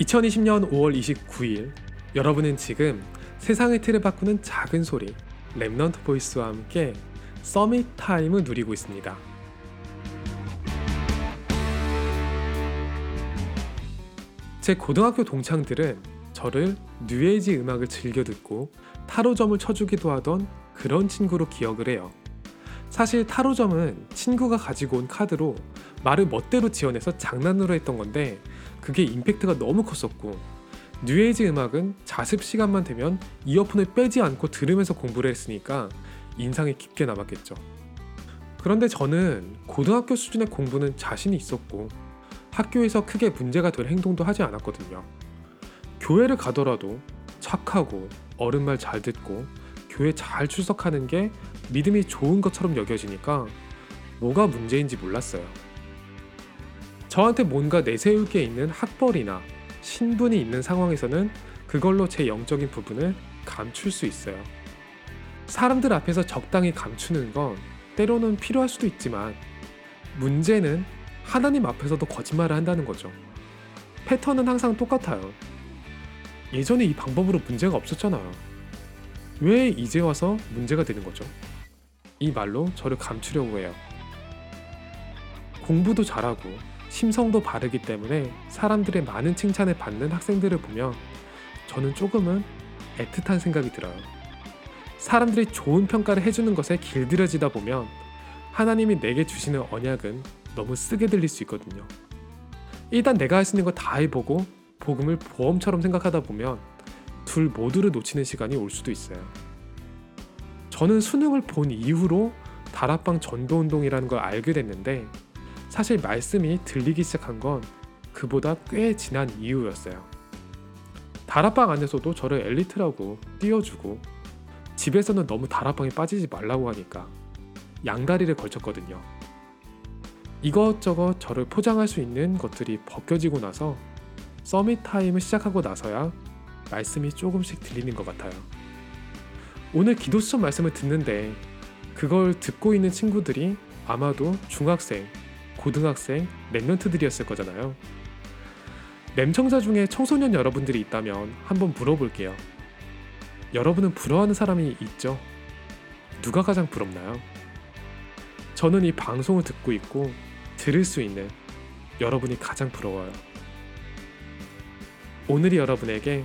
2020년 5월 29일 여러분은 지금 세상의 틀을 바꾸는 작은 소리 Remnant Voice와 함께 Summit Time을 누리고 있습니다. 제 고등학교 동창들은 저를 뉴에이지 음악을 즐겨 듣고 타로점을 쳐주기도 하던 그런 친구로 기억을 해요. 사실 타로점은 친구가 가지고 온 카드로 말을 멋대로 지어내서 장난으로 했던 건데 그게 임팩트가 너무 컸었고 뉴에이지 음악은 자습 시간만 되면 이어폰을 빼지 않고 들으면서 공부를 했으니까 인상이 깊게 남았겠죠. 그런데 저는 고등학교 수준의 공부는 자신이 있었고 학교에서 크게 문제가 될 행동도 하지 않았거든요. 교회를 가더라도 착하고 어른 말 잘 듣고 교회 잘 출석하는 게 믿음이 좋은 것처럼 여겨지니까 뭐가 문제인지 몰랐어요. 저한테 뭔가 내세울 게 있는 학벌이나 신분이 있는 상황에서는 그걸로 제 영적인 부분을 감출 수 있어요. 사람들 앞에서 적당히 감추는 건 때로는 필요할 수도 있지만 문제는 하나님 앞에서도 거짓말을 한다는 거죠. 패턴은 항상 똑같아요. 예전에 이 방법으로 문제가 없었잖아요. 왜 이제 와서 문제가 되는 거죠? 이 말로 저를 감추려고 해요. 공부도 잘하고 심성도 바르기 때문에 사람들의 많은 칭찬을 받는 학생들을 보면 저는 조금은 애틋한 생각이 들어요. 사람들이 좋은 평가를 해주는 것에 길들여지다 보면 하나님이 내게 주시는 언약은 너무 쓰게 들릴 수 있거든요. 일단 내가 할 수 있는 거 다 해보고 복음을 보험처럼 생각하다 보면 둘 모두를 놓치는 시간이 올 수도 있어요. 저는 수능을 본 이후로 다락방 전도운동이라는 걸 알게 됐는데 사실 말씀이 들리기 시작한 건 그보다 꽤 지난 이후였어요. 다락방 안에서도 저를 엘리트라고 띄워주고 집에서는 너무 다락방에 빠지지 말라고 하니까 양다리를 걸쳤거든요. 이것저것 저를 포장할 수 있는 것들이 벗겨지고 나서 서밋 타임을 시작하고 나서야 말씀이 조금씩 들리는 것 같아요. 오늘 기도 수업 말씀을 듣는데 그걸 듣고 있는 친구들이 아마도 중학생, 고등학생, 랩런트들이었을 거잖아요. 램청자 중에 청소년 여러분들이 있다면 한번 물어볼게요. 여러분은 부러워하는 사람이 있죠? 누가 가장 부럽나요? 저는 이 방송을 듣고 있고 들을 수 있는 여러분이 가장 부러워요. 오늘이 여러분에게